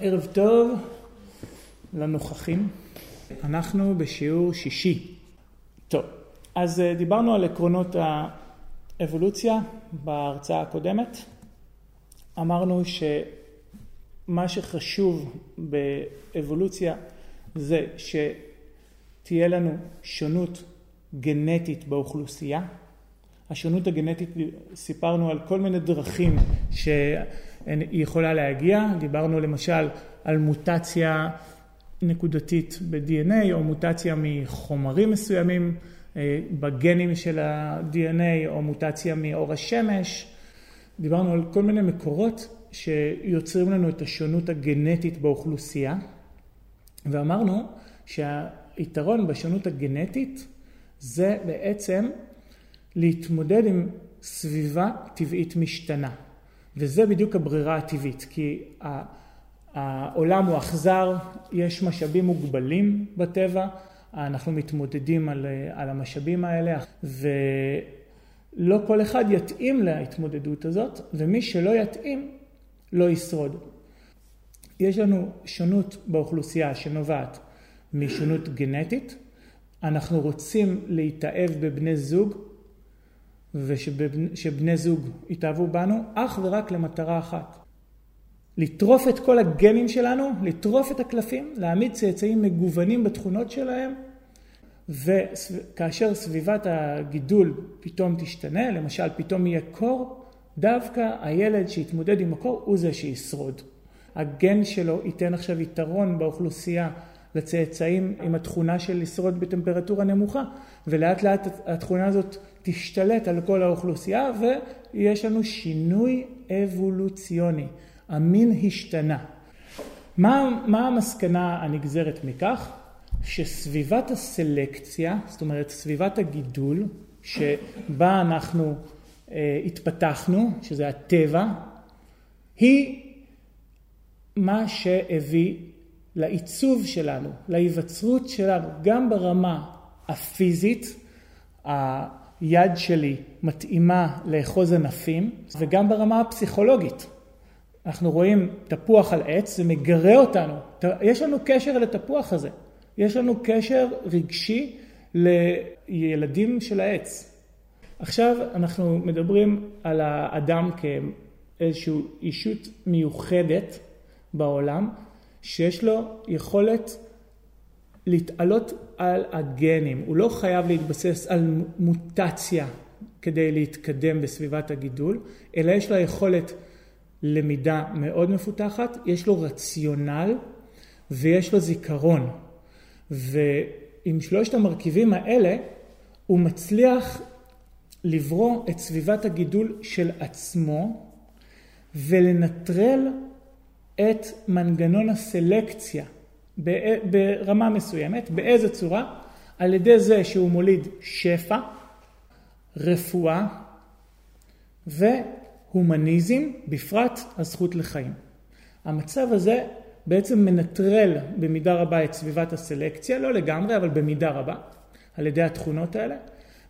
ערב טוב לנוכחים. אנחנו בשיעור שישי. טוב, אז אה, דיברנו על עקרונות האבולוציה בהרצאה הקודמת. אמרנו שמה שחשוב באבולוציה זה שתהיה לנו שונות גנטית באוכלוסייה. השונות הגנטית, סיפרנו על כל מיני דרכים שהיא יכולה להגיע, דיברנו למשל על מוטציה נקודתית ב-DNA או מוטציה מחומרים מסוימים אה, בגנים של ה-DNA או מוטציה מאור השמש, דיברנו על כל מיני מקורות שיוצרים לנו את השונות הגנטית באוכלוסייה. ואמרנו שהיתרון בשונות הגנטית זה בעצם להתמודד עם סביבה טבעית משתנה. וזה בדיוק הברירה הטבעית, כי העולם הוא אכזר, יש משאבים מוגבלים בטבע, אנחנו מתמודדים על, על המשאבים האלה, ולא כל אחד יתאים להתמודדות הזאת, ומי שלא יתאים לא ישרוד. יש לנו שונות באוכלוסייה שנובעת משונות גנטית, אנחנו רוצים להתאהב בבני זוג ושבני זוג יתאהבו בנו אך ורק למטרה אחת. לטרוף את כל הגנים שלנו, לטרוף את הקלפים, להעמיד צאצאים מגוונים בתכונות שלהם, וכאשר סביבת הגידול פתאום תשתנה, למשל פתאום יהיה קור, דווקא הילד שיתמודד עם הקור הוא זה שישרוד. הגן שלו ייתן עכשיו יתרון באוכלוסייה לצאצאים עם התכונה של לשרוד בטמפרטורה נמוכה, ולאט לאט התכונה הזאת תשתלט על כל האוכלוסייה ויש לנו שינוי אבולוציוני. המין השתנה. מה, מה המסקנה הנגזרת מכך? שסביבת הסלקציה, זאת אומרת סביבת הגידול שבה אנחנו אה, התפתחנו, שזה הטבע, היא מה שהביא לעיצוב שלנו, להיווצרות שלנו, גם ברמה הפיזית, היד שלי מתאימה לאחוז ענפים, וגם ברמה הפסיכולוגית. אנחנו רואים תפוח על עץ, זה מגרה אותנו. יש לנו קשר לתפוח הזה. יש לנו קשר רגשי לילדים של העץ. עכשיו אנחנו מדברים על האדם כאיזושהי אישות מיוחדת בעולם, שיש לו יכולת להתעלות על הגנים. הוא לא חייב להתבסס על מוטציה כדי להתקדם בסביבת הגידול, אלא יש לו יכולת למידה מאוד מפותחת, יש לו רציונל ויש לו זיכרון. ועם שלושת המרכיבים האלה הוא מצליח לברוא את סביבת הגידול של עצמו ולנטרל את מנגנון הסלקציה ברמה מסוימת. באיזה צורה? על ידי זה שהוא מוליד שפע, רפואה ו... הומניזם, בפרט הזכות לחיים. המצב הזה בעצם מנטרל במידה רבה את סביבת הסלקציה, לא לגמרי, אבל במידה רבה, על ידי התכונות האלה,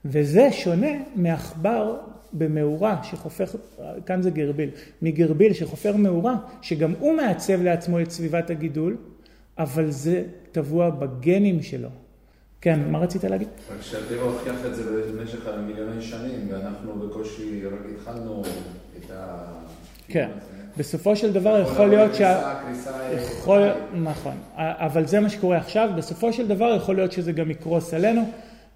וזה שונה מעכבר במאורה שחופר, כאן זה גרביל, מגרביל שחופר מאורה, שגם הוא מעצב לעצמו את סביבת הגידול, אבל זה טבוע בגנים שלו. כן, מה רצית להגיד? רק שהטבע הוכיח את זה במשך מיליוני שנים, ואנחנו בקושי רק התחלנו את ה... כן, בסופו של דבר יכול להיות שה... יכול... נכון, אבל זה מה שקורה עכשיו, בסופו של דבר יכול להיות שזה גם יקרוס עלינו.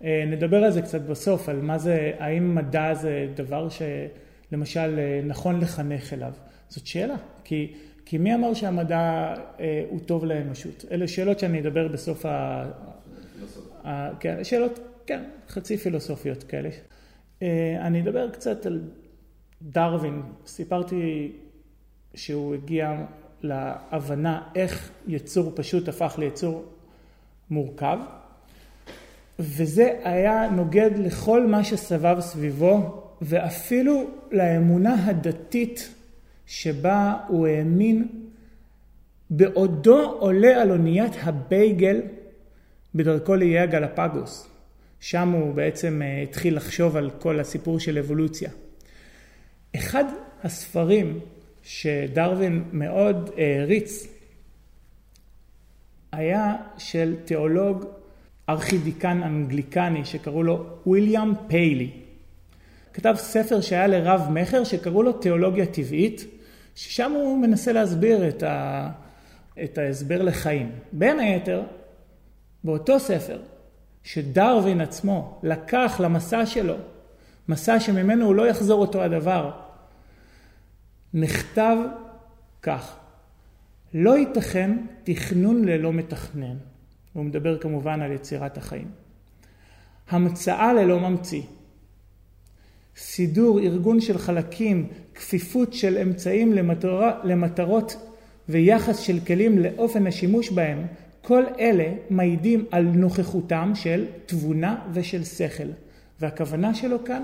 אה, נדבר על זה קצת בסוף, על מה זה, האם מדע זה דבר שלמשל אה, נכון לחנך אליו. זאת שאלה, כי, כי מי אמר שהמדע אה, הוא טוב לאנושות? אלה שאלות שאני אדבר בסוף ה... כן, שאלות, כן, חצי פילוסופיות כאלה. אני אדבר קצת על דרווין, סיפרתי שהוא הגיע להבנה איך יצור פשוט הפך ליצור מורכב, וזה היה נוגד לכל מה שסבב סביבו, ואפילו לאמונה הדתית שבה הוא האמין בעודו עולה על אוניית הבייגל בדרכו לאיי הגלפגוס. שם הוא בעצם אה, התחיל לחשוב על כל הסיפור של אבולוציה. אחד הספרים שדרווין מאוד העריץ היה של תיאולוג ארכידיקן אנגליקני שקראו לו ויליאם פיילי. כתב ספר שהיה לרב מכר שקראו לו תיאולוגיה טבעית, ששם הוא מנסה להסביר את, ה... את ההסבר לחיים. בין היתר, באותו ספר, שדרווין עצמו לקח למסע שלו, מסע שממנו הוא לא יחזור אותו הדבר, נכתב כך: לא ייתכן תכנון ללא מתכנן. הוא מדבר כמובן על יצירת החיים. המצאה ללא ממציא. סידור, ארגון של חלקים, כפיפות של אמצעים למטרה, למטרות ויחס של כלים לאופן השימוש בהם, כל אלה מעידים על נוכחותם של תבונה ושל שכל. והכוונה שלו כאן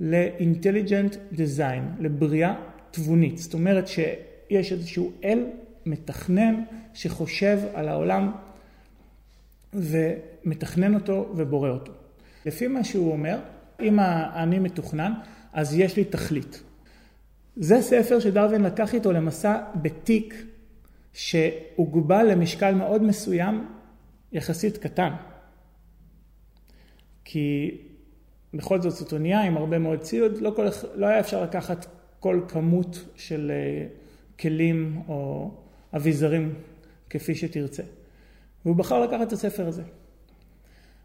ל-intelligent design, לבריאה תבונית. זאת אומרת שיש איזשהו אל מתכנן שחושב על העולם ומתכנן אותו ובורא אותו. לפי מה שהוא אומר, אם אני מתוכנן, אז יש לי תכלית. זה ספר שדרווין לקח איתו למסע בתיק שהוגבל למשקל מאוד מסוים, יחסית קטן. כי בכל זאת זאת אונייה עם הרבה מאוד ציוד, לא, כל, לא היה אפשר לקחת כל כמות של אה, כלים או אביזרים כפי שתרצה. והוא בחר לקחת את הספר הזה.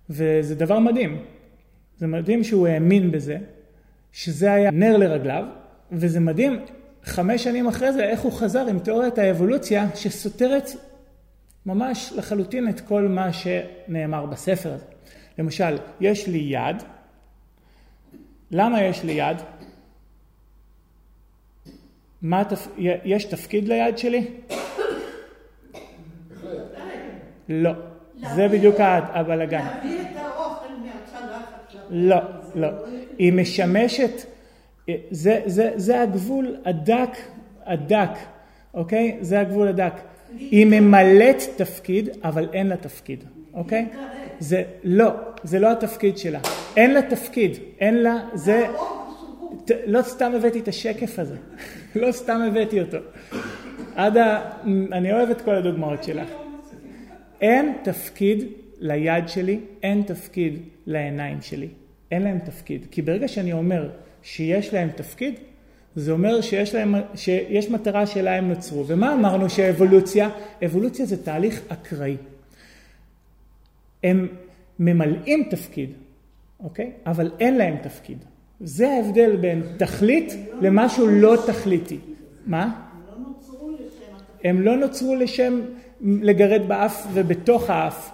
וזה דבר מדהים. זה מדהים שהוא האמין בזה, שזה היה נר לרגליו, וזה מדהים חמש שנים אחרי זה איך הוא חזר עם תיאוריית האבולוציה שסותרת ממש לחלוטין את כל מה שנאמר בספר הזה. למשל, יש לי יד, למה יש לי יד? מה תפ... יש תפקיד ליד שלי? לא. זה בדיוק הבלגן. לא, לא. היא משמשת, זה, זה, זה הגבול הדק, הדק, אוקיי? זה הגבול הדק. היא ממלאת תפקיד, אבל אין לה תפקיד, אוקיי? זה, לא, זה לא התפקיד שלה. אין לה תפקיד, אין לה, זה... ת, לא סתם הבאתי את השקף הזה, לא סתם הבאתי אותו. עד ה... אני אוהב את כל הדוגמאות שלך. אין תפקיד ליד שלי, אין תפקיד לעיניים שלי. אין להם תפקיד. כי ברגע שאני אומר שיש להם תפקיד, זה אומר שיש, להם, שיש מטרה שלה הם נוצרו. ומה אמרנו שאבולוציה? אבולוציה זה תהליך אקראי. הם ממלאים תפקיד, אוקיי? אבל אין להם תפקיד. זה ההבדל בין תכלית למשהו לא תכליתי. מה? הם לא נוצרו לשם לגרד באף ובתוך האף,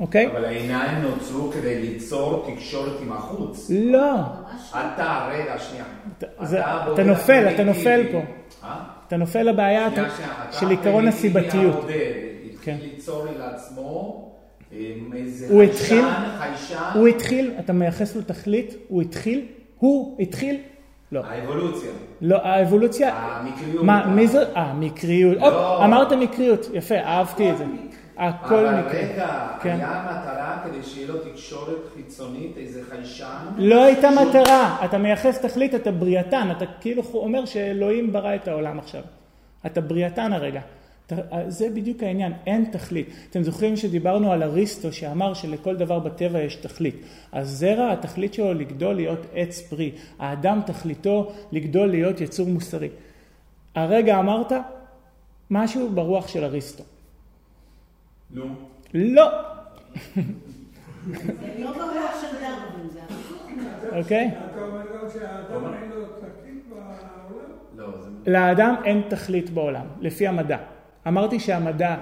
אוקיי? אבל העיניים נוצרו כדי ליצור תקשורת עם החוץ. לא. אתה, רגע, שנייה. אתה נופל, אתה נופל פה. אה? אתה נופל לבעיה של עיקרון הסיבתיות. כן. התחיל ליצור לי לעצמו אה, הוא התחיל, הוא התחיל, אתה מייחס לו תכלית, הוא התחיל, הוא התחיל, לא. האבולוציה. לא, האבולוציה, המקריות. מה, מי זה? אה, מקריות. לא. אמרת מקריות, יפה, אהבתי את זה. הכל אבל. רגע, כן. היה מטרה כדי שיהיה לו תקשורת חיצונית, איזה חיישן? לא הייתה שהוא- מטרה, אתה מייחס תכלית, אתה בריאתן, אתה כאילו אומר שאלוהים ברא את העולם עכשיו. אתה בריאתן הרגע. אתה- זה בדיוק העניין, אין תכלית. אתם זוכרים שדיברנו על אריסטו שאמר שלכל דבר בטבע יש תכלית. הזרע, התכלית שלו לגדול להיות עץ פרי. האדם תכליתו לגדול להיות יצור מוסרי. הרגע אמרת משהו ברוח של אריסטו. נו. לא, לא. אוקיי? בעולם? לא, זה... לאדם אין תכלית בעולם, לפי המדע. אמרתי שהמדע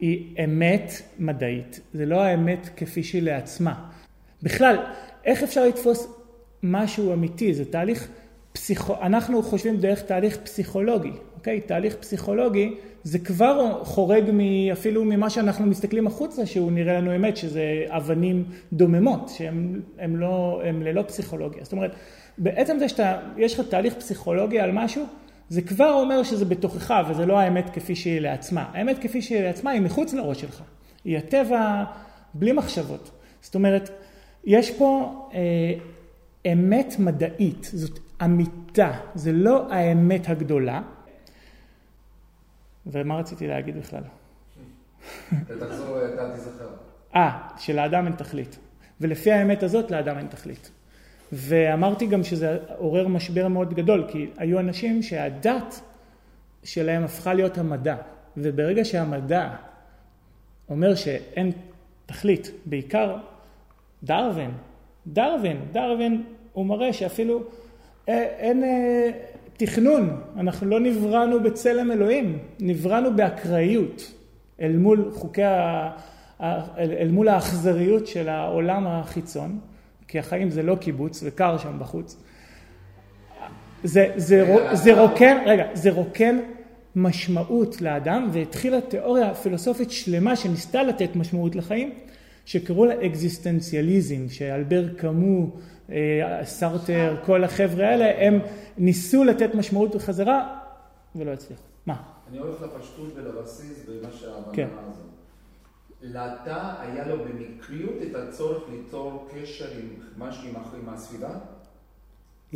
היא אמת מדעית, זה לא האמת כפי שהיא לעצמה. בכלל, איך אפשר לתפוס משהו אמיתי? זה תהליך פסיכו... אנחנו חושבים דרך תהליך פסיכולוגי, אוקיי? תהליך פסיכולוגי זה כבר חורג מ... אפילו ממה שאנחנו מסתכלים החוצה, שהוא נראה לנו אמת, שזה אבנים דוממות, שהן לא, ללא פסיכולוגיה. זאת אומרת, בעצם זה שאתה, יש לך תהליך פסיכולוגי על משהו, זה כבר אומר שזה בתוכך וזה לא האמת כפי שהיא לעצמה. האמת כפי שהיא לעצמה היא מחוץ לראש שלך. היא הטבע בלי מחשבות. זאת אומרת, יש פה אה, אמת מדעית, זאת אמיתה, זה לא האמת הגדולה. ומה רציתי להגיד בכלל? תחזור, אתה תיזכר. אה, שלאדם אין תכלית. ולפי האמת הזאת לאדם אין תכלית. ואמרתי גם שזה עורר משבר מאוד גדול, כי היו אנשים שהדת שלהם הפכה להיות המדע. וברגע שהמדע אומר שאין תכלית, בעיקר דרווין, דרווין, דרווין הוא מראה שאפילו אה, אין אה, תכנון, אנחנו לא נבראנו בצלם אלוהים, נבראנו באקראיות אל מול חוקי, ה, אל, אל מול האכזריות של העולם החיצון, כי החיים זה לא קיבוץ וקר שם בחוץ. זה, זה, זה רוקן, רגע, זה רוקן משמעות לאדם והתחילה תיאוריה פילוסופית שלמה שניסתה לתת משמעות לחיים שקראו לה אקזיסטנציאליזם, שאלבר קאמו, אה, סרטר, כל החבר'ה האלה, הם ניסו לתת משמעות בחזרה ולא הצליחו. מה? אני הולך לפשטות ולבסיס במה שההבנה כן. הזאת. לתא היה לו במקריות את הצורך ליצור קשר עם משהו עם הסביבה?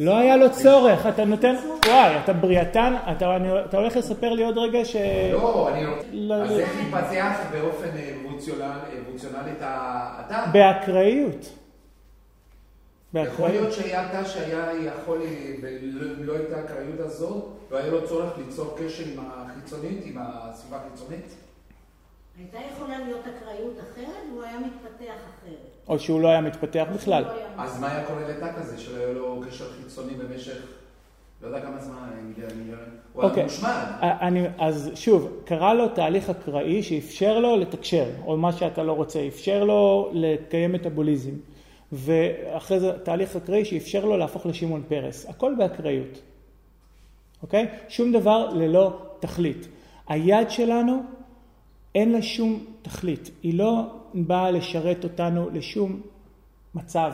לא היה לו צורך, אתה נותן, וואי, אתה בריאתן, אתה, הולך לספר לי עוד רגע ש... לא, אני רוצה... לא, אז לא. איך התפתח באופן אבולוציונל- אבולוציונלי את התא? באקראיות. יכול. להיות שהיה תא שהיה יכול, אם לא הייתה האקראיות הזאת, לא היה לו צורך ליצור קשר עם החיצונית, עם הסביבה החיצונית? הייתה יכולה להיות אקראיות אחרת, והוא היה מתפתח אחרת. או שהוא לא היה מתפתח בכלל. לא אז מה היה קורה לתא כזה, שלא היה לו קשר חיצוני במשך, לא יודע כמה זמן, מיליון, מיליון, הוא היה אוקיי. מושמד. אני, אז שוב, קרה לו תהליך אקראי שאפשר לו לתקשר, או מה שאתה לא רוצה, אפשר לו לקיים מטאבוליזם. ואחרי זה תהליך אקראי שאפשר לו להפוך לשמעון פרס. הכל באקראיות, אוקיי? שום דבר ללא תכלית. היד שלנו אין לה שום תכלית. היא לא באה לשרת אותנו לשום מצב.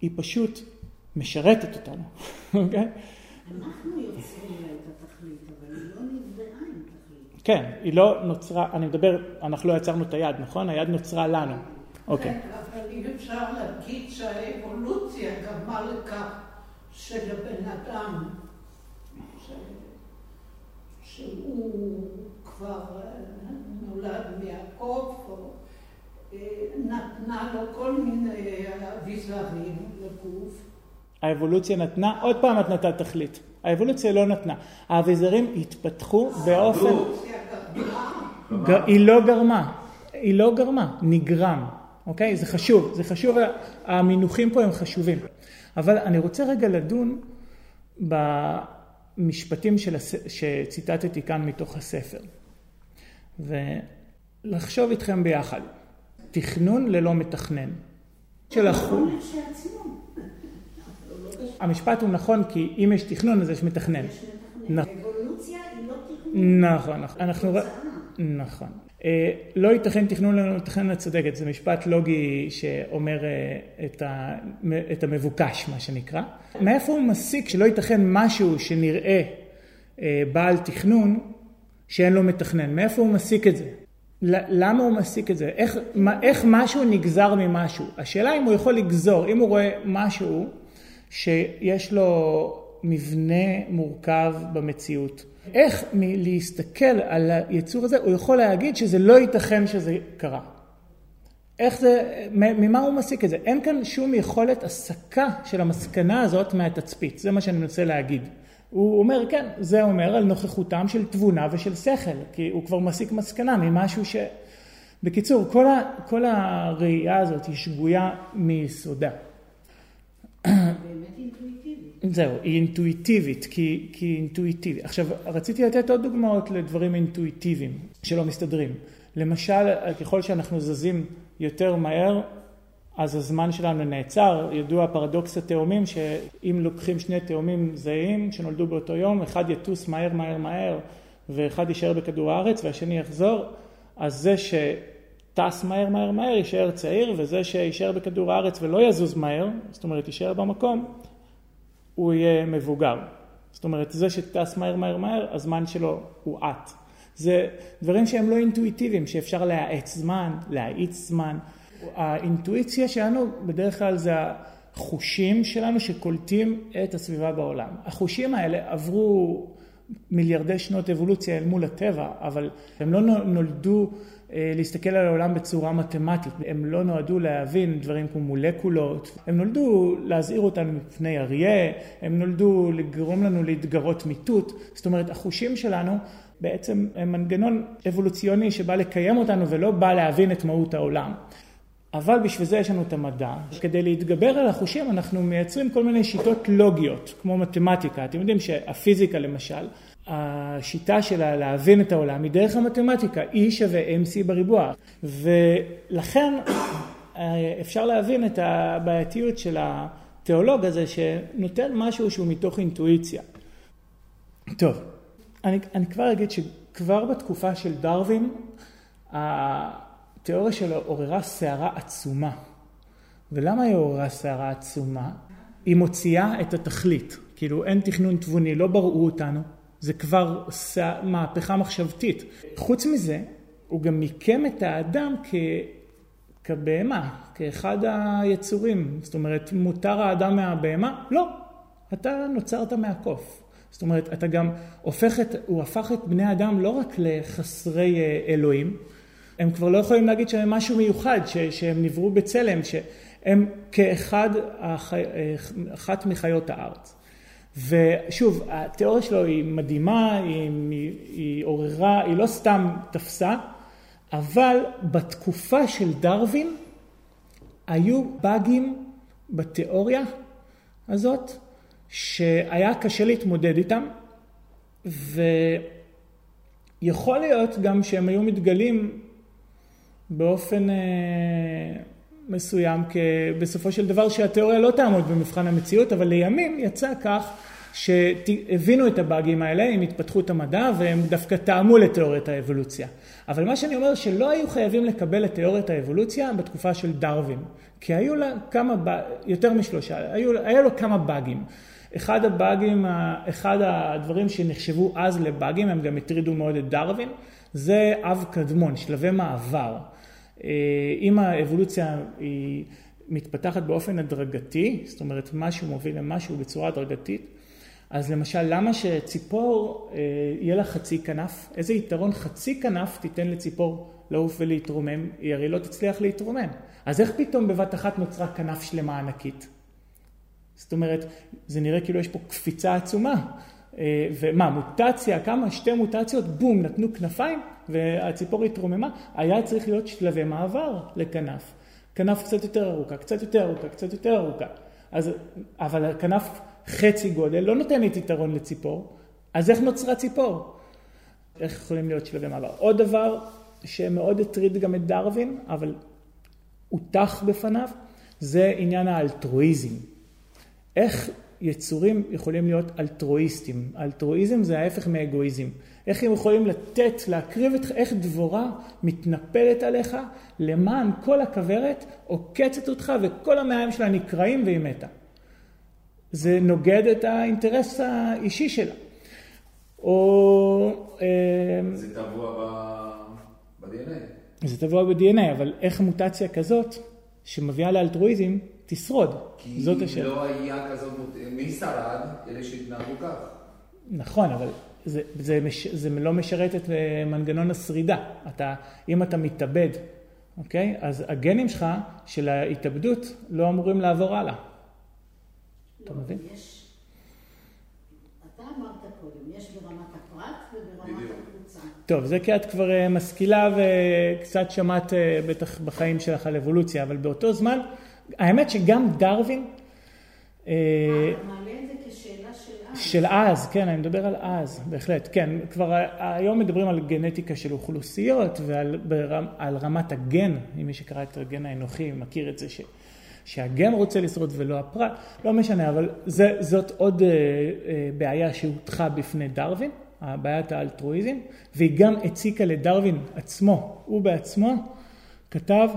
היא פשוט משרתת אותנו, אוקיי? אנחנו יוצרים לה את התכלית, אבל היא לא נבראה עם תכלית. כן, היא לא נוצרה, אני מדבר, אנחנו לא יצרנו את היד, נכון? היד נוצרה לנו. אוקיי. כן, אבל אי אפשר להגיד שהאבולוציה גרמה לכך שלבן אדם, ש... שהוא כבר אה, נולד מיעקב, או, אה, נתנה לו כל מיני אביזרים לגוף. האבולוציה נתנה, עוד פעם את נתת תכלית. האבולוציה לא נתנה. האביזרים התפתחו באופן... היא לא גרמה. היא לא גרמה, נגרם. אוקיי? זה חשוב, זה חשוב, המינוחים פה הם חשובים. אבל אני רוצה רגע לדון במשפטים של הס... שציטטתי כאן מתוך הספר. ולחשוב איתכם ביחד. תכנון ללא מתכנן. של החוט. כשעצמו. המשפט הוא נכון כי אם יש תכנון אז יש מתכנן. נכון. אבולוציה היא לא תכנון. נכון, נכון. אנחנו... נכון. אה, לא ייתכן תכנון ללא מתכנן, את צודקת, זה משפט לוגי שאומר אה, את המבוקש, מה שנקרא. מאיפה הוא מסיק שלא ייתכן משהו שנראה אה, בעל תכנון שאין לו מתכנן? מאיפה הוא מסיק את זה? למה הוא מסיק את זה? איך, מה, איך משהו נגזר ממשהו? השאלה אם הוא יכול לגזור, אם הוא רואה משהו שיש לו מבנה מורכב במציאות. איך מלהסתכל על היצור הזה הוא יכול להגיד שזה לא ייתכן שזה קרה. איך זה, ממה הוא מסיק את זה? אין כאן שום יכולת הסקה של המסקנה הזאת מהתצפית, זה מה שאני מנסה להגיד. הוא אומר, כן, זה אומר על נוכחותם של תבונה ושל שכל, כי הוא כבר מסיק מסקנה ממשהו ש... בקיצור, כל, ה, כל הראייה הזאת היא שגויה מיסודה. זהו, היא אינטואיטיבית, כי, כי היא אינטואיטיבית. עכשיו, רציתי לתת עוד דוגמאות לדברים אינטואיטיביים שלא מסתדרים. למשל, ככל שאנחנו זזים יותר מהר, אז הזמן שלנו נעצר. ידוע פרדוקס התאומים, שאם לוקחים שני תאומים זהים שנולדו באותו יום, אחד יטוס מהר מהר מהר, ואחד יישאר בכדור הארץ והשני יחזור, אז זה שטס מהר מהר מהר יישאר צעיר, וזה שיישאר בכדור הארץ ולא יזוז מהר, זאת אומרת יישאר במקום, הוא יהיה מבוגר. זאת אומרת, זה שטס מהר מהר מהר, הזמן שלו הוא אט. זה דברים שהם לא אינטואיטיביים, שאפשר להאץ זמן, להאיץ זמן. האינטואיציה שלנו בדרך כלל זה החושים שלנו שקולטים את הסביבה בעולם. החושים האלה עברו מיליארדי שנות אבולוציה אל מול הטבע, אבל הם לא נולדו אה, להסתכל על העולם בצורה מתמטית, הם לא נועדו להבין דברים כמו מולקולות, הם נולדו להזהיר אותנו מפני אריה, הם נולדו לגרום לנו להתגרות מיטוט, זאת אומרת החושים שלנו בעצם הם מנגנון אבולוציוני שבא לקיים אותנו ולא בא להבין את מהות העולם. אבל בשביל זה יש לנו את המדע. כדי להתגבר על החושים אנחנו מייצרים כל מיני שיטות לוגיות, כמו מתמטיקה. אתם יודעים שהפיזיקה למשל, השיטה שלה להבין את העולם היא דרך המתמטיקה, E שווה MC בריבוע. ולכן אה, אפשר להבין את הבעייתיות של התיאולוג הזה שנותן משהו שהוא מתוך אינטואיציה. טוב, אני, אני כבר אגיד שכבר בתקופה של דרווין, התיאוריה שלו עוררה סערה עצומה. ולמה היא עוררה סערה עצומה? היא מוציאה את התכלית. כאילו אין תכנון תבוני, לא בראו אותנו, זה כבר מהפכה מחשבתית. חוץ מזה, הוא גם מיקם את האדם כ... כבהמה, כאחד היצורים. זאת אומרת, מותר האדם מהבהמה? לא, אתה נוצרת מהקוף. זאת אומרת, אתה גם הופך את, הוא הפך את בני אדם לא רק לחסרי אה, אלוהים, הם כבר לא יכולים להגיד שהם משהו מיוחד, ש, שהם נבראו בצלם, שהם כאחד, אחת מחיות הארץ. ושוב, התיאוריה שלו היא מדהימה, היא, היא, היא עוררה, היא לא סתם תפסה, אבל בתקופה של דרווין היו באגים בתיאוריה הזאת שהיה קשה להתמודד איתם, ויכול להיות גם שהם היו מתגלים באופן אה, מסוים בסופו של דבר שהתיאוריה לא תעמוד במבחן המציאות, אבל לימים יצא כך שהבינו את הבאגים האלה עם התפתחות המדע והם דווקא טעמו לתיאוריית האבולוציה. אבל מה שאני אומר שלא היו חייבים לקבל את תיאוריית האבולוציה בתקופה של דרווין, כי היו לה כמה, יותר משלושה, היו, היה לו כמה באגים. אחד הבאגים, אחד הדברים שנחשבו אז לבאגים, הם גם הטרידו מאוד את דרווין, זה אב קדמון, שלבי מעבר. אה, אם האבולוציה היא מתפתחת באופן הדרגתי, זאת אומרת משהו מוביל למשהו בצורה הדרגתית, אז למשל למה שציפור אה, יהיה לה חצי כנף? איזה יתרון חצי כנף תיתן לציפור לעוף ולהתרומם? היא הרי לא תצליח להתרומם. אז איך פתאום בבת אחת נוצרה כנף שלמה ענקית? זאת אומרת, זה נראה כאילו יש פה קפיצה עצומה. אה, ומה, מוטציה, כמה? שתי מוטציות, בום, נתנו כנפיים והציפור התרוממה. היה צריך להיות שלבי מעבר לכנף. כנף קצת יותר ארוכה, קצת יותר ארוכה, קצת יותר ארוכה. אז, אבל הכנף חצי גודל לא נותנת יתרון לציפור, אז איך נוצרה ציפור? איך יכולים להיות שלבי מעבר? עוד דבר שמאוד הטריד גם את דרווין, אבל הוטח בפניו, זה עניין האלטרואיזם. איך יצורים יכולים להיות אלטרואיסטים? אלטרואיזם זה ההפך מאגואיזם. איך הם יכולים לתת, להקריב את, איך דבורה מתנפלת עליך למען כל הכוורת, עוקצת אותך וכל המעיים שלה נקרעים והיא מתה. זה נוגד את האינטרס האישי שלה. או... אה, זה טבוע ב-DNA. זה טבוע ב-DNA, אבל איך מוטציה כזאת, שמביאה לאלטרואיזם, תשרוד? זאת השאלה. כי לא היה כזאת, מי שרד? אלה שהתנהגו כך. נכון, אבל זה, זה, מש, זה לא משרת את אה, מנגנון השרידה. אתה, אם אתה מתאבד, אוקיי? אז הגנים שלך של ההתאבדות לא אמורים לעבור הלאה. אתה לא, מבין? יש... אתה אמרת קודם, יש ברמת הפרט וברמת הקבוצה. טוב, זה כי את כבר אה, משכילה וקצת שמעת אה, בטח בחיים שלך על אבולוציה, אבל באותו זמן, האמת שגם דרווין... אה, אתה מעלה את זה כשאלה של אז. של אז, כן, אני מדבר על אז, בהחלט, כן. כבר היום מדברים על גנטיקה של אוכלוסיות ועל ברמ, רמת הגן, אם מי שקרא את הגן האנוכי מכיר את זה ש... שהגן רוצה לשרוד ולא הפרט, לא משנה, אבל זה, זאת עוד אה, אה, בעיה שהוטחה בפני דרווין, בעיית האלטרואיזם, והיא גם הציקה לדרווין עצמו, הוא בעצמו כתב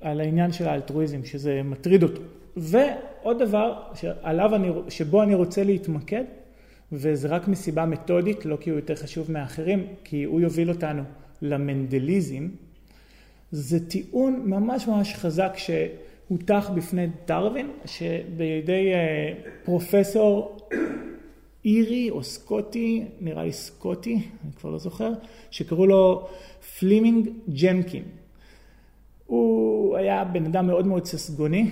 על העניין של האלטרואיזם, שזה מטריד אותו. ועוד דבר שעליו אני, שבו אני רוצה להתמקד, וזה רק מסיבה מתודית, לא כי הוא יותר חשוב מאחרים, כי הוא יוביל אותנו למנדליזם, זה טיעון ממש ממש חזק ש... הוטח בפני דרווין, שבידי אה, פרופסור אירי או סקוטי, נראה לי סקוטי, אני כבר לא זוכר, שקראו לו פלימינג ג'נקין. הוא היה בן אדם מאוד מאוד ססגוני,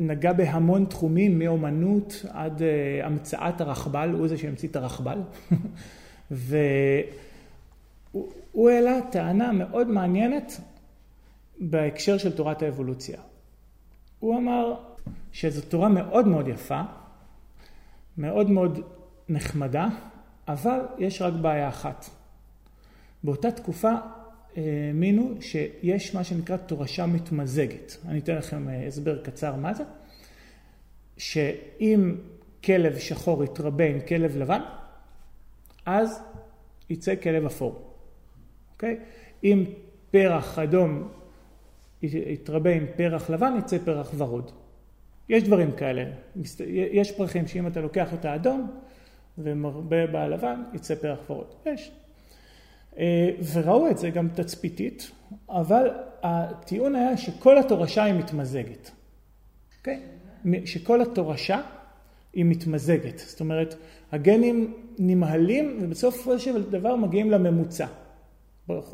נגע בהמון תחומים, מאומנות עד אה, המצאת הרכבל, הוא זה שהמציא את הרכבל. והוא העלה טענה מאוד מעניינת בהקשר של תורת האבולוציה. הוא אמר שזו תורה מאוד מאוד יפה, מאוד מאוד נחמדה, אבל יש רק בעיה אחת. באותה תקופה האמינו שיש מה שנקרא תורשה מתמזגת. אני אתן לכם אה, הסבר קצר מה זה. שאם כלב שחור יתרבה עם כלב לבן, אז יצא כלב אפור. אוקיי? אם פרח אדום יתרבה עם פרח לבן, יצא פרח ורוד. יש דברים כאלה. יש פרחים שאם אתה לוקח את האדום ומרבה בלבן, יצא פרח ורוד. יש. אה, וראו את זה גם תצפיתית, אבל הטיעון היה שכל התורשה היא מתמזגת. Okay? אוקיי? שכל התורשה היא מתמזגת. זאת אומרת, הגנים נמהלים ובסופו של דבר מגיעים לממוצע.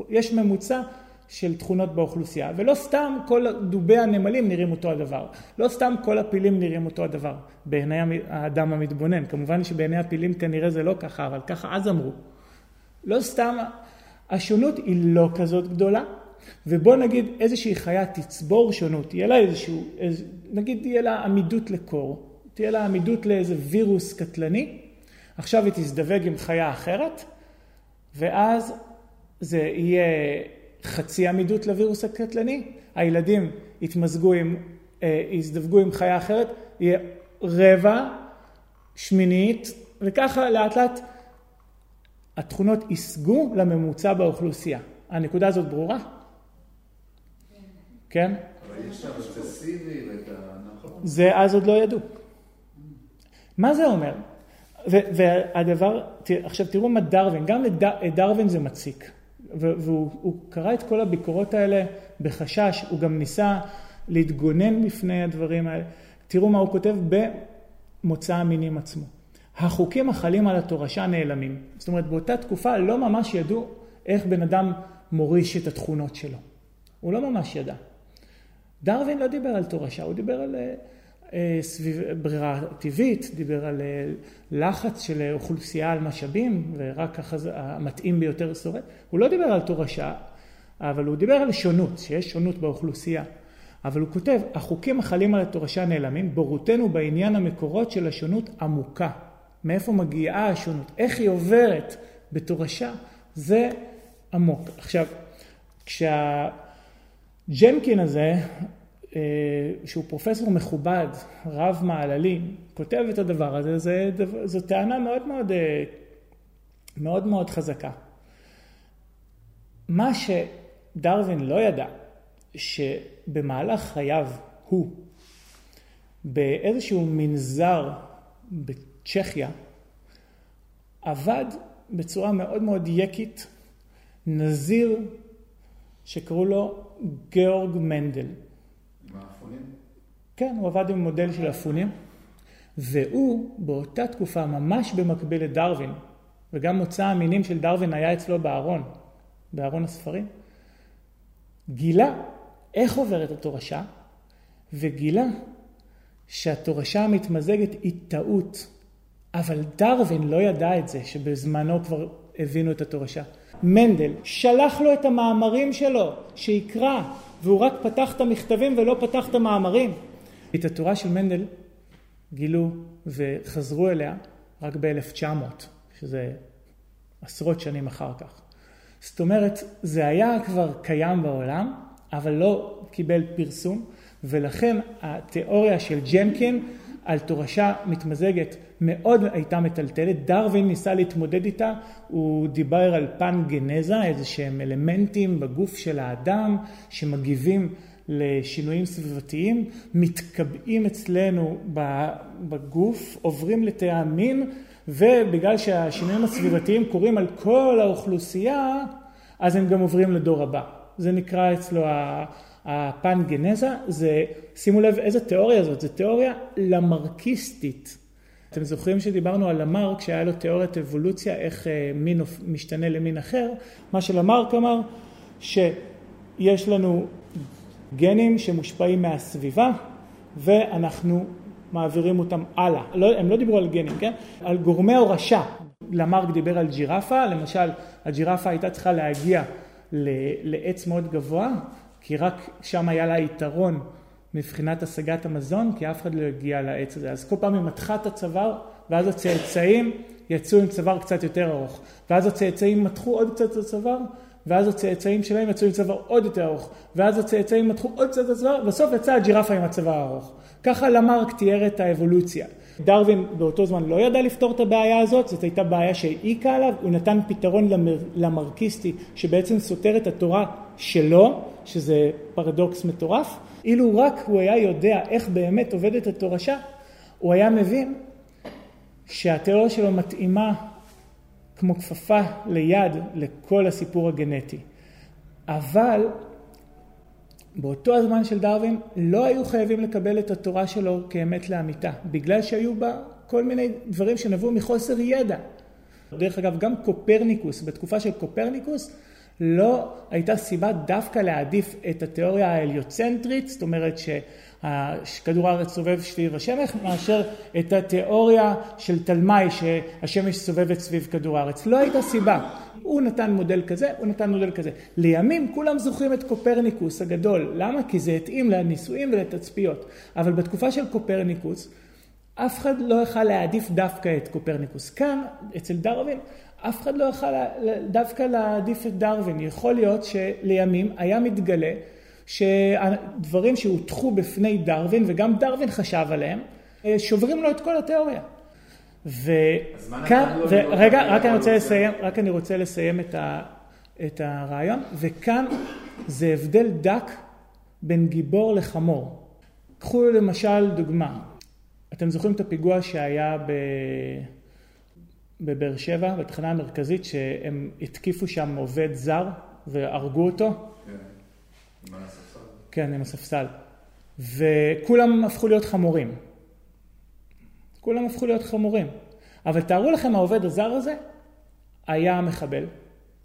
יש ממוצע של תכונות באוכלוסייה, ולא סתם כל דובי הנמלים נראים אותו הדבר. לא סתם כל הפילים נראים אותו הדבר, בעיני האדם המתבונן. כמובן שבעיני הפילים כנראה זה לא ככה, אבל ככה אז אמרו. לא סתם השונות היא לא כזאת גדולה, ובוא נגיד איזושהי חיה תצבור שונות, יהיה לה איזשהו, איז, נגיד תהיה לה עמידות לקור, תהיה לה עמידות לאיזה וירוס קטלני, עכשיו היא תזדווג עם חיה אחרת, ואז זה יהיה חצי עמידות לווירוס הקטלני, הילדים יתמזגו עם, אה, יזדווגו עם חיה אחרת, יהיה רבע, שמינית, וככה לאט לאט התכונות יסגו לממוצע באוכלוסייה. הנקודה הזאת ברורה? כן? אבל יש שם אובססיבי ואת ה... נכון. זה אז עוד לא ידעו. מה זה אומר? והדבר, עכשיו תראו מה דרווין, גם לדרווין זה מציק. והוא קרא את כל הביקורות האלה בחשש, הוא גם ניסה להתגונן בפני הדברים האלה. תראו מה הוא כותב במוצא המינים עצמו. החוקים החלים על התורשה נעלמים. זאת אומרת, באותה תקופה לא ממש ידעו איך בן אדם מוריש את התכונות שלו. הוא לא ממש ידע. דרווין לא דיבר על תורשה, הוא דיבר על אה, אה, סביב, ברירה טבעית, דיבר על אה, לחץ של אוכלוסייה על משאבים, ורק המתאים ביותר שורד. הוא לא דיבר על תורשה, אבל הוא דיבר על שונות, שיש שונות באוכלוסייה. אבל הוא כותב, החוקים החלים על התורשה נעלמים, בורותנו בעניין המקורות של השונות עמוקה. מאיפה מגיעה השונות, איך היא עוברת בתורשה, זה עמוק. עכשיו, כשהג'נקין הזה, אה, שהוא פרופסור מכובד, רב מעללי, כותב את הדבר הזה, זה, זו טענה מאוד מאוד, אה, מאוד מאוד חזקה. מה שדרווין לא ידע, שבמהלך חייו הוא, באיזשהו מנזר צ'כיה, עבד בצורה מאוד מאוד יקית נזיר שקראו לו גאורג מנדל. עם האפונים? כן, הוא עבד עם מודל של אפונים, והוא באותה תקופה, ממש במקביל לדרווין, וגם מוצא המינים של דרווין היה אצלו בארון, בארון הספרים, גילה איך עוברת התורשה, וגילה שהתורשה המתמזגת היא טעות. אבל דרווין לא ידע את זה, שבזמנו כבר הבינו את התורשה. מנדל שלח לו את המאמרים שלו, שיקרא, והוא רק פתח את המכתבים ולא פתח את המאמרים. את התורה של מנדל גילו וחזרו אליה רק ב-1900, שזה עשרות שנים אחר כך. זאת אומרת, זה היה כבר קיים בעולם, אבל לא קיבל פרסום, ולכן התיאוריה של ג'נקין על תורשה מתמזגת מאוד הייתה מטלטלת. דרווין ניסה להתמודד איתה, הוא דיבר על פן גנזה, איזה שהם אלמנטים בגוף של האדם שמגיבים לשינויים סביבתיים, מתקבעים אצלנו בגוף, עוברים לתאי המין, ובגלל שהשינויים הסביבתיים קורים על כל האוכלוסייה, אז הם גם עוברים לדור הבא. זה נקרא אצלו הפן גנזה, זה, שימו לב איזה תיאוריה זאת, זו תיאוריה למרקיסטית. אתם זוכרים שדיברנו על למרק שהיה לו תיאוריית אבולוציה, איך אה, מין משתנה למין אחר? מה שלמרק אמר, שיש לנו גנים שמושפעים מהסביבה ואנחנו מעבירים אותם הלאה. לא, הם לא דיברו על גנים, כן? על גורמי הורשה. למרק דיבר על ג'ירפה, למשל הג'ירפה הייתה צריכה להגיע לעץ מאוד גבוה, כי רק שם היה לה יתרון מבחינת השגת המזון, כי אף אחד לא הגיע לעץ הזה. אז כל פעם היא מתחה את הצוואר, ואז הצאצאים יצאו עם צוואר קצת יותר ארוך. ואז הצאצאים מתחו עוד קצת את הצוואר, ואז הצאצאים שלהם יצאו עם צוואר עוד יותר ארוך. ואז הצאצאים מתחו עוד קצת את הצוואר, ובסוף יצאה הג'ירפה עם הצוואר הארוך. ככה למרק תיאר את האבולוציה. דרווין באותו זמן לא ידע לפתור את הבעיה הזאת, זאת הייתה בעיה שהעיקה עליו, הוא נתן פתרון למר, למרקיסטי שבעצם סותר את התורה שלו, שזה פרדוקס מטורף. אילו רק הוא היה יודע איך באמת עובדת התורשה, הוא היה מבין שהתיאוריה שלו מתאימה כמו כפפה ליד לכל הסיפור הגנטי. אבל באותו הזמן של דרווין לא היו חייבים לקבל את התורה שלו כאמת לאמיתה, בגלל שהיו בה כל מיני דברים שנבעו מחוסר ידע. דרך אגב, גם קופרניקוס, בתקופה של קופרניקוס, לא הייתה סיבה דווקא להעדיף את התיאוריה ההליוצנטרית, זאת אומרת שכדור הארץ סובב סביב השמש, מאשר את התיאוריה של תלמי שהשמש סובבת סביב כדור הארץ. לא הייתה סיבה. הוא נתן מודל כזה, הוא נתן מודל כזה. לימים כולם זוכרים את קופרניקוס הגדול. למה? כי זה התאים לניסויים ולתצפיות. אבל בתקופה של קופרניקוס, אף אחד לא יכל להעדיף דווקא את קופרניקוס. כאן, אצל דרווין, אף אחד לא יכל דווקא להעדיף את דרווין. יכול להיות שלימים היה מתגלה שדברים שהוטחו בפני דרווין, וגם דרווין חשב עליהם, שוברים לו את כל התיאוריה. וכאן, רגע, רק אני רוצה לסיים, רק אני רוצה לסיים את, ה, את הרעיון, וכאן זה הבדל דק בין גיבור לחמור. קחו למשל דוגמה, אתם זוכרים את הפיגוע שהיה ב... בבאר שבע, בתחנה המרכזית, שהם התקיפו שם עובד זר והרגו אותו? כן, עם הספסל. כן, עם הספסל. וכולם הפכו להיות חמורים. כולם הפכו להיות חמורים. אבל תארו לכם, העובד הזר הזה היה המחבל.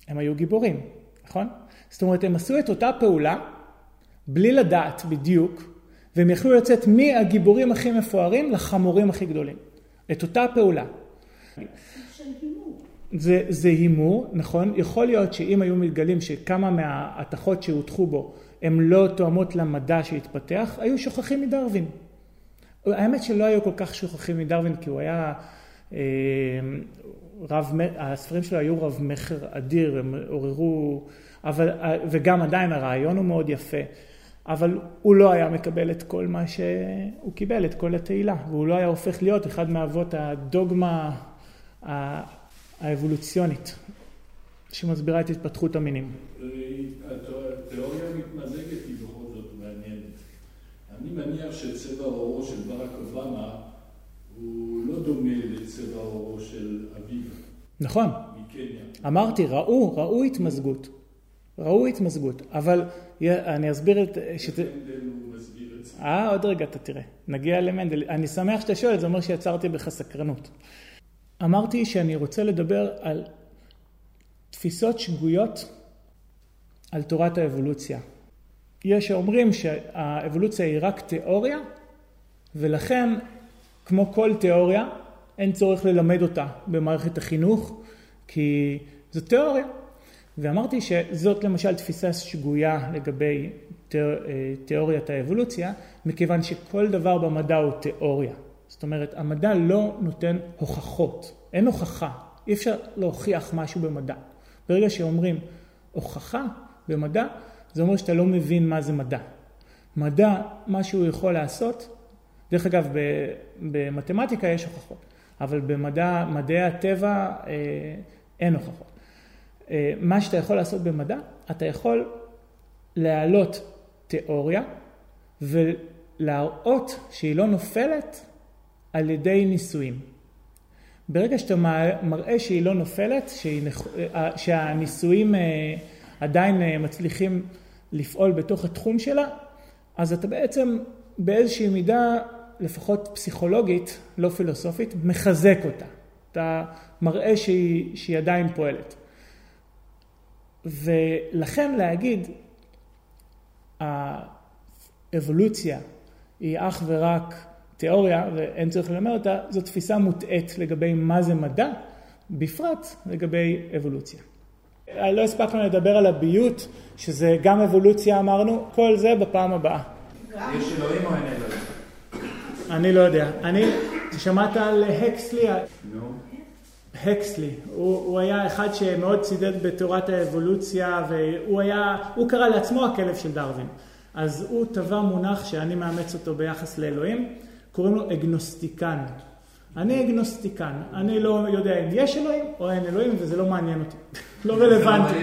הם היו גיבורים, נכון? זאת אומרת, הם עשו את אותה פעולה בלי לדעת בדיוק, והם יכלו לצאת מהגיבורים הכי מפוארים לחמורים הכי גדולים. את אותה פעולה. זה, זה הימור, נכון? יכול להיות שאם היו מתגלים שכמה מההתכות שהוטחו בו הן לא תואמות למדע שהתפתח, היו שוכחים מדרווין. האמת שלא היו כל כך שוכחים מדרווין כי הוא היה אה, רב, הספרים שלו היו רב מכר אדיר, הם עוררו, אבל, וגם עדיין הרעיון הוא מאוד יפה, אבל הוא לא היה מקבל את כל מה שהוא קיבל, את כל התהילה, והוא לא היה הופך להיות אחד מאבות הדוגמה האבולוציונית שמסבירה את התפתחות המינים. התיאוריה מתמזגת היא בכל זאת מעניינת. אני מניח שצבע עורו של ברק אובמה הוא לא דומה לצבע עורו של אביו. נכון. מקניה. אמרתי, ראו, ראו התמזגות. ראו התמזגות, אבל אני אסביר את... שת... אה, עוד רגע אתה תראה. נגיע למנדל. אני שמח שאתה שואל, זה אומר שיצרתי בך סקרנות. אמרתי שאני רוצה לדבר על תפיסות שגויות על תורת האבולוציה. יש שאומרים שהאבולוציה היא רק תיאוריה, ולכן, כמו כל תיאוריה, אין צורך ללמד אותה במערכת החינוך, כי זו תיאוריה. ואמרתי שזאת למשל תפיסה שגויה לגבי תיאוריית האבולוציה, מכיוון שכל דבר במדע הוא תיאוריה. זאת אומרת, המדע לא נותן הוכחות, אין הוכחה, אי אפשר להוכיח משהו במדע. ברגע שאומרים הוכחה במדע, זה אומר שאתה לא מבין מה זה מדע. מדע, מה שהוא יכול לעשות, דרך אגב, במתמטיקה יש הוכחות, אבל במדע, מדעי הטבע אה, אין הוכחות. אה, מה שאתה יכול לעשות במדע, אתה יכול להעלות תיאוריה ולהראות שהיא לא נופלת על ידי ניסויים. ברגע שאתה מראה שהיא לא נופלת, שהיא, אה, שהניסויים אה, עדיין אה, מצליחים לפעול בתוך התחום שלה, אז אתה בעצם באיזושהי מידה לפחות פסיכולוגית, לא פילוסופית, מחזק אותה. אתה מראה שהיא, שהיא עדיין פועלת. ולכן להגיד, האבולוציה היא אך ורק תיאוריה, ואין צריך ללמד אותה, זו תפיסה מוטעית לגבי מה זה מדע, בפרט לגבי אבולוציה. לא הספקנו לדבר על הביות, שזה גם אבולוציה אמרנו, כל זה בפעם הבאה. יש אלוהים או אין אלוהים? אני לא יודע. אני, שמעת על הקסלי? נו. הקסלי, הוא, הוא היה אחד שמאוד צידד בתורת האבולוציה והוא היה, הוא קרא לעצמו הכלב של דרווין. אז הוא טבע מונח שאני מאמץ אותו ביחס לאלוהים, קוראים לו אגנוסטיקן. אני אגנוסטיקן, אני לא יודע אם יש אלוהים או אין אלוהים וזה לא מעניין אותי, לא רלוונטי.